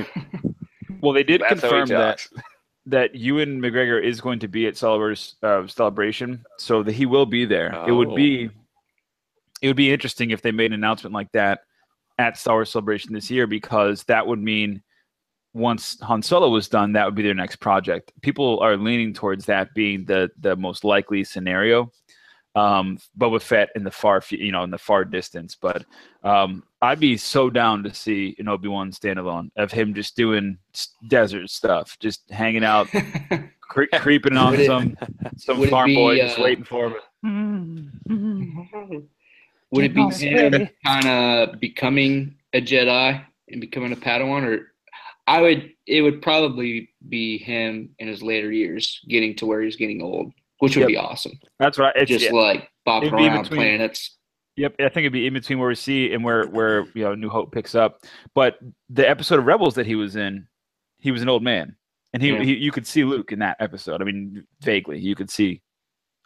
Well, they did That's confirm that talks. that Ewan McGregor is going to be at Sullivan's uh, celebration, so that he will be there. It would Oh. be, it would be interesting if they made an announcement like that at Star Wars Celebration this year, because that would mean once Han Solo was done, that would be their next project. People are leaning towards that being the the most likely scenario. Um, Boba Fett in the far, you know, in the far distance, but um, I'd be so down to see an Obi Wan standalone of him just doing desert stuff, just hanging out, <laughs> cre- creeping on Would it- some <laughs> some would farm be, boy just uh, waiting for him. <laughs> Would it be him kind of becoming a Jedi and becoming a Padawan, or I would? It would probably be him in his later years, getting to where he's getting old, which would Yep. be awesome. That's right. It's, Just yeah. like bopping around between- planets. Yep, I think it'd be in between where we see and where where you know New Hope picks up. But the episode of Rebels that he was in, he was an old man, and he, Yeah. he you could see Luke in that episode. I mean, vaguely you could see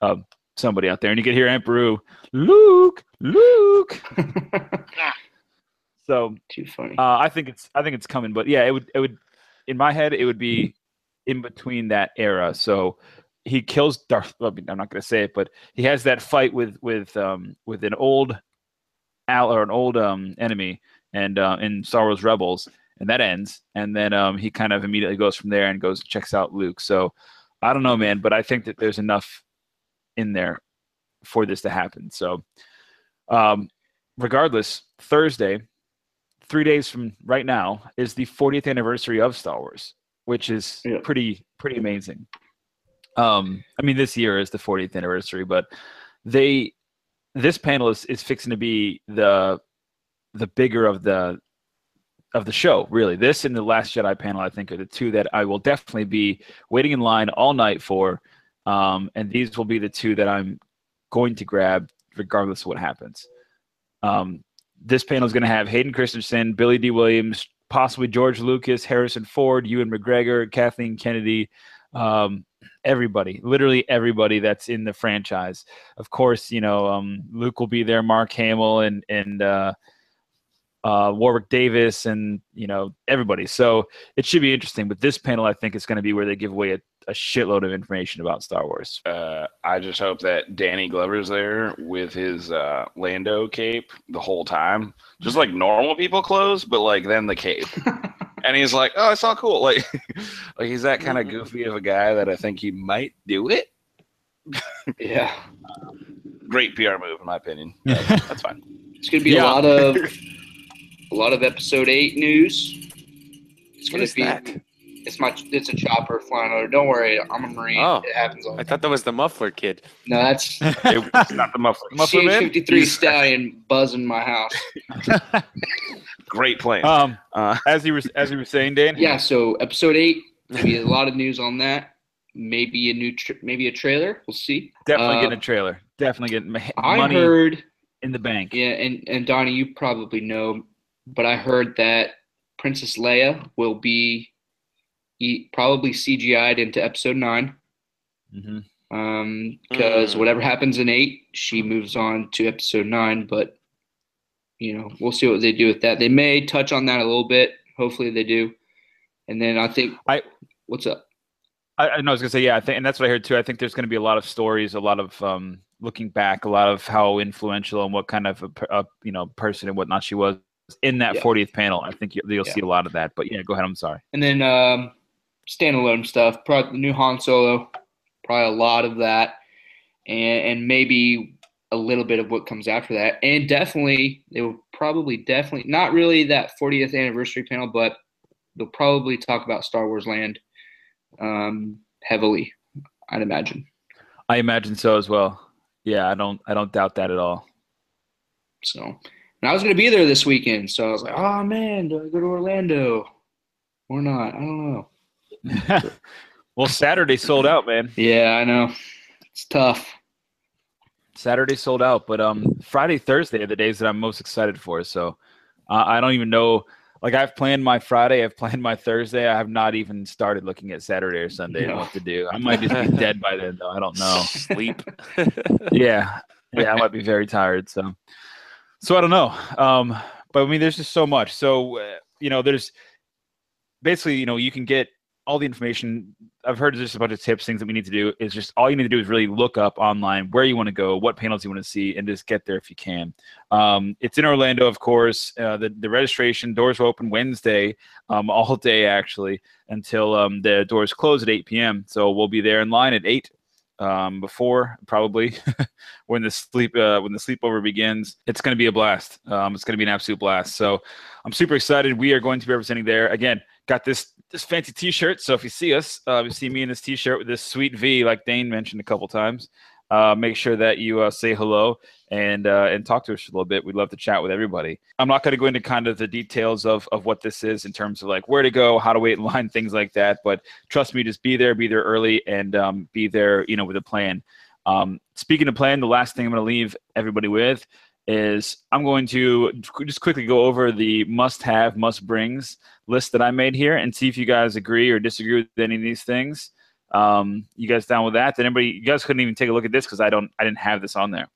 um, somebody out there, and you could hear Aunt Emperor Luke, Luke. <laughs> <laughs> So Too funny. uh, I think it's I think it's coming, but yeah, it would it would in my head it would be in between that era. So he kills Darth. I mean, I'm not going to say it, but he has that fight with with um with an old al or an old um enemy, and uh, in Star Wars Rebels, and that ends, and then um he kind of immediately goes from there and goes and checks out Luke. So I don't know, man, but I think that there's enough in there for this to happen. So um regardless, Thursday three days from right now is the 40th anniversary of Star Wars, which is Yeah. pretty pretty amazing. Um, I mean, this year is the 40th anniversary, but they this panel is, is fixing to be the the bigger of the of the show really this and the last jedi panel i think are the two that i will definitely be waiting in line all night for um, and these will be the two that i'm going to grab regardless of what happens um, this panel is going to have hayden christensen billy dee williams possibly george lucas harrison ford ewan mcgregor kathleen kennedy um, everybody literally everybody that's in the franchise of course you know um, luke will be there mark hamill and and uh, uh, Warwick Davis, and you know everybody. So it should be interesting. But this panel, I think, is going to be where they give away a, a shitload of information about Star Wars. Uh, I just hope that Danny Glover's there with his uh, Lando cape the whole time, just like normal people clothes, but like then the cape. <laughs> and he's like, "Oh, it's all cool." <laughs> Like, like he's that kind of goofy of a guy that I think he might do it. <laughs> Yeah. Great PR move, in my opinion. That's, that's fine. It's gonna be Yeah. a lot of a lot of episode eight news. It's What gonna is be that? It's my it's a chopper flying over. Don't worry, I'm a marine. Oh. it happens all the I time. thought that was the muffler kid. No, that's <laughs> It's not the muffler. Muffler Man? CH53 stallion buzzing my house. <laughs> Great plan. um, Uh, as you were as you were saying, Dan. Yeah, so episode eight, maybe a lot of news on that. Maybe a new, tra- maybe a trailer. We'll see. definitely Uh, getting a trailer. Definitely getting ma- I money heard, in the bank. yeah, and and Donnie, you probably know, but I heard that Princess Leia will be e- probably CGI'd into episode nine. hmm Um, because Mm. whatever happens in eight, she moves on to episode nine. But you know, we'll see what they do with that. They may touch on that a little bit. Hopefully, they do. And then I think I- what's up? I, I know I was gonna say yeah. I think, and that's what I heard too. I think there's gonna be a lot of stories, a lot of um, looking back, a lot of how influential and what kind of a, a you know person and whatnot she was in that Yeah. 40th panel. I think you, you'll Yeah. see a lot of that. But yeah, go ahead. I'm sorry. And then um, standalone stuff, probably the new Han Solo, probably a lot of that, and and maybe a little bit of what comes after that, and definitely they will probably definitely not really that 40th anniversary panel, but they'll probably talk about Star Wars Land um, heavily, I'd imagine. I imagine so as well. Yeah, I don't I don't doubt that at all. So, and I was gonna be there this weekend, so I was like, oh man, do I go to Orlando or not? I don't know. <laughs> well, Saturday sold out, man. Yeah, I know. It's tough. Saturday sold out, but um, Friday, Thursday are the days that I'm most excited for. So uh, I don't even know. Like I've planned my Friday, I've planned my Thursday. I have not even started looking at Saturday or Sunday and No. what to do. I might just be <laughs> dead by then, though. I don't know. Sleep. <laughs> yeah, yeah, I might be very tired. So, so I don't know. Um, but I mean, there's just so much. So uh, you know, there's basically, you know, you can get all the information. I've heard is just a bunch of tips, things that we need to do. Is just all you need to do is really look up online where you want to go, what panels you want to see, and just get there if you can. Um, it's in Orlando, of course. Uh, the the registration doors will open Wednesday, um, <laughs> all day actually until um, the doors close at 8 p.m. So we'll be there in line at eight um, before probably <laughs> when the sleep uh, when the sleepover begins. It's going to be a blast. Um, it's going to be an absolute blast. So I'm super excited. We are going to be representing there again. Got this this fancy T-shirt. So if you see us, uh, you see me in this T-shirt with this sweet V, like Dane mentioned a couple times. Uh, make sure that you uh, say hello and uh, and talk to us a little bit. We'd love to chat with everybody. I'm not going to go into kind of the details of of what this is in terms of like where to go, how to wait in <laughs> line, things like that. But trust me, just be there, be there early, and um, be there, you know, with a plan. Um, speaking of plan, the last thing I'm going to leave everybody with is I'm going to just quickly go over the must-have, must-brings list that I made here and see if you guys agree or disagree with any of these things. Um, you guys down with that? Did anybody? You guys couldn't even take a look at this because I don't, I didn't have this on there.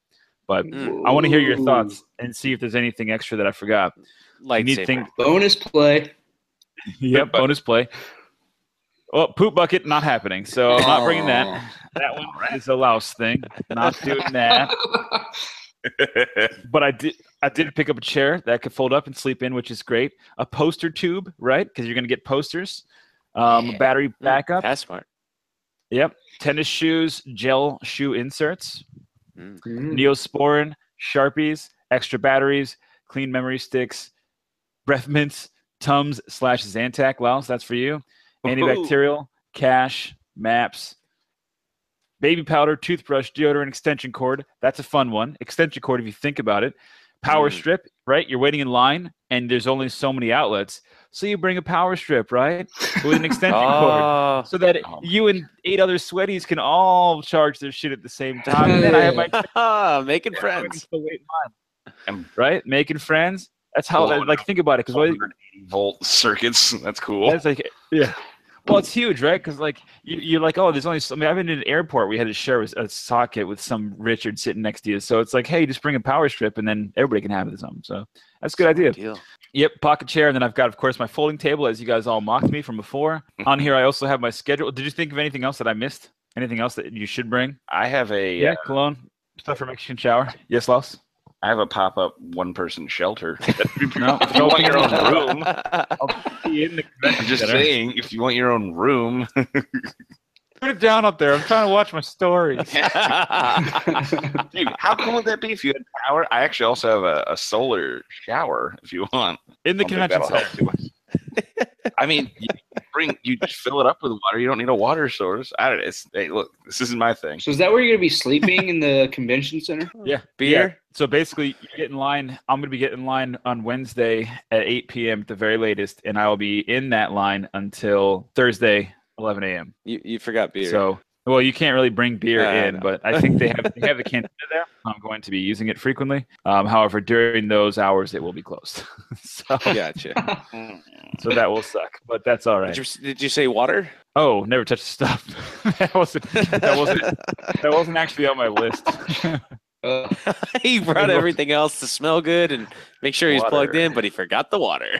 But Mm. I want to hear your thoughts and see if there's anything extra that I forgot. You need Lightsaber. thing- Bonus play. <laughs> Yep, bonus play. Oh, poop bucket not happening. So I'm not bringing that. That one is a louse thing. Not doing that. <laughs> <laughs> But I did. I did pick up a chair that could fold up and sleep in, which is great. A poster tube, right? Because you're gonna get posters. Um, Yeah. battery Mm, backup. That's smart. Yep. Tennis shoes, gel shoe inserts, Mm. Neosporin, Sharpies, extra batteries, clean memory sticks, breath mints, Tums slash Zantac. Louse, that's for you. Antibacterial, cash, maps, baby powder, toothbrush, deodorant, extension cord. That's a fun one. Extension cord, if you think about it. Power Mm. strip, right? You're waiting in line and there's only so many outlets. So you bring a power strip, right? With an extension cord. Oh, So that Oh. you and eight other sweaties can all charge their shit at the same time. And then I have my <laughs> making friends friends. still wait in line. And Right? Making friends. That's how Blowing like think about it. Because 180 volt circuits. <laughs> That's cool. That's like, yeah. Well, it's huge, right? Because like you, you're like, oh, there's only. So, I mean, I've been in an airport. We had to share a a socket with some Richard sitting next to you. So it's like, hey, just bring a power strip, and then everybody can have it. Something. So that's a good idea. Deal. Yep, pocket chair, and then I've got, of course, my folding table, as you guys all mocked me from before. <laughs> On here, I also have my schedule. Did you think of anything else that I missed? Anything else that you should bring? I have a Yeah, uh, cologne, stuff for Mexican shower. Yes, Los. I have a pop up one person shelter. No, <laughs> if you want your own room, in the I'm just saying, if you want your own room, <laughs> Put it down up there. I'm trying to watch my stories. <laughs> dude, how cool would that be if you had power? I actually also have a, a solar shower if you want. In the I don't convention center. Too much. I mean, you bring you just fill it up with water. You don't need a water source. I don't. It's hey, look, this isn't my thing. So is that where you're gonna be sleeping in the convention center? <laughs> Yeah. Beer? So basically, you get in line. I'm going to be getting in line on Wednesday at 8 p.m. at the very latest, and I will be in that line until Thursday 11 a.m. You, you forgot beer. So, well, you can't really bring beer I in, know. but I think they have they have the <laughs> cantina there. I'm going to be using it frequently. Um, however, during those hours, it will be closed. <laughs> so, gotcha. <laughs> so that will suck, but that's all right. Did you, did you say water? Oh, never touch the stuff. that wasn't that wasn't that wasn't actually on my list. Uh, he brought everything else to smell good and make sure he's plugged in, but he forgot the water.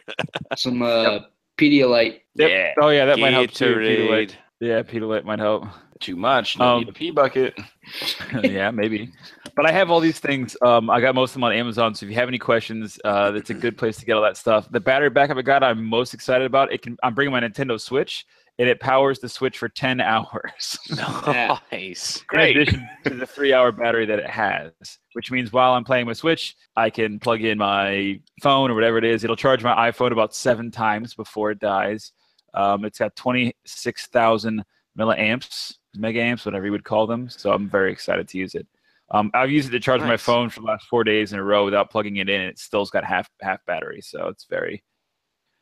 some uh, Pedialyte. Yep. Yeah, Oh yeah, that might help too. Pedialyte. Yeah, Pedialyte might help. Too much. No Um, need a pee bucket. <laughs> yeah, maybe. But I have all these things. Um, I got most of them on Amazon. So if you have any questions, uh, that's a good place to get all that stuff. The battery backup I got, I'm most excited about. It can. I'm bringing my Nintendo Switch, and it powers the Switch for 10 <laughs> hours. <laughs> Nice. Great. In addition to the three-hour battery that it has, which means while I'm playing my Switch, I can plug in my phone or whatever it is. It'll charge my iPhone about seven times before it dies. Um, it's got 26,000 milliamps, mega amps, whatever you would call them. So I'm very excited to use it. Um, I've used it to charge my phone for the last four days in a row without plugging it in. It still's got half half battery, so it's very,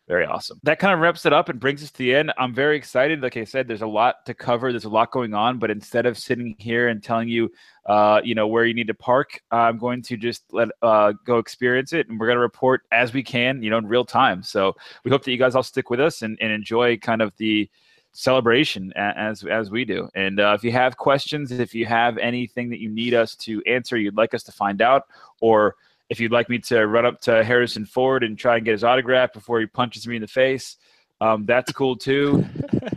very awesome. That kind of wraps it up and brings us to the end. I'm very excited. Like I said, there's a lot to cover. There's a lot going on, but instead of sitting here and telling you, uh, you know, where you need to park, I'm going to just let uh, go experience it, and we're going to report as we can, you know, in real time. So we hope that you guys all stick with us and, and enjoy kind of the celebration as as we do. And uh, if you have questions, if you have anything that you need us to answer, you'd like us to find out, or if you'd like me to run up to Harrison Ford and try and get his autograph before he punches me in the face, um, that's cool too.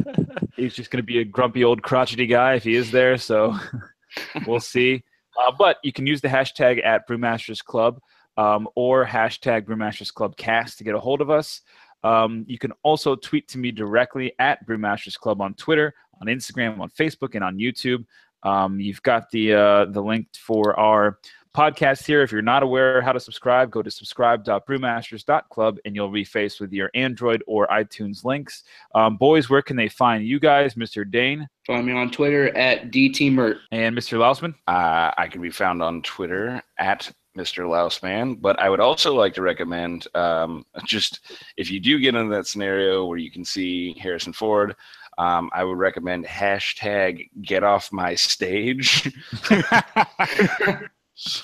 <laughs> He's just going to be a grumpy old crotchety guy if he is there. So <laughs> we'll see. Uh, but you can use the hashtag at Brewmasters Club um, or hashtag Brewmasters Club Cast to get a hold of us. Um, you can also tweet to me directly at Brewmasters Club on Twitter, on Instagram, on Facebook, and on YouTube. Um, you've got the uh, the link for our podcast here. If you're not aware how to subscribe, go to subscribe.brewmasters.club and you'll be faced with your Android or iTunes links. Um, boys, where can they find you guys, Mr. Dane Find me on Twitter at DTMirt. and Mr. Louseman? Uh, I can be found on Twitter at Mr. Louseman, but I would also like to recommend um, <laughs> just if you do get into that scenario where you can see Harrison Ford, um, I would recommend hashtag get off my stage. <laughs> uh,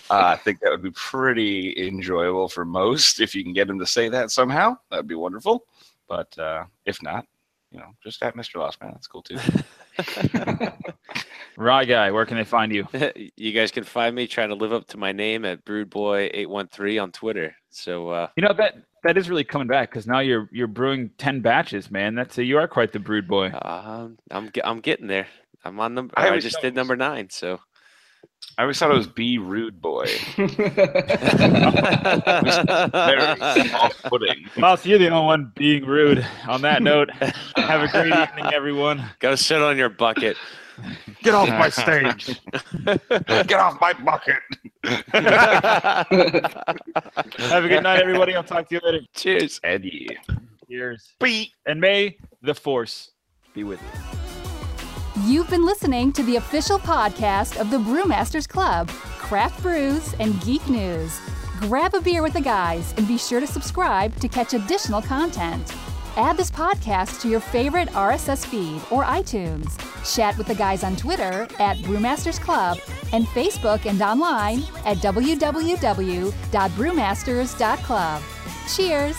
I think that would be pretty enjoyable for most. If you can get him to say that somehow, that'd be wonderful. But uh, if not, you know, just at Mr. Louseman, that's cool too. <laughs> Right guy, where can they find you? <laughs> you guys can find me trying to live up to my name at BrewedBoy813 on Twitter. So uh, You know that that is really coming back because now you're you're brewing ten batches, man. That's a, you are quite the brood boy. um, I'm I'm getting there. I'm on number. I I, just did was- number nine. So I always thought it was Be Rude Boy. <laughs> Very off-putting. Well, so you're the only one being rude. On that note, have a great <laughs> evening, everyone. Go sit on your bucket. Get off my stage. <laughs> Get off my bucket. <laughs> Have a good night, everybody. I'll talk to you later. Cheers. Eddie. Cheers. Beep. And may the force be with you. You've been listening to the official podcast of the Brewmasters Club, Craft Brews, and Geek News. Grab a beer with the guys and be sure to subscribe to catch additional content. Add this podcast to your favorite RSS feed or iTunes. Chat with the guys on Twitter at Brewmasters Club and Facebook and online at www.brewmasters.club. Cheers!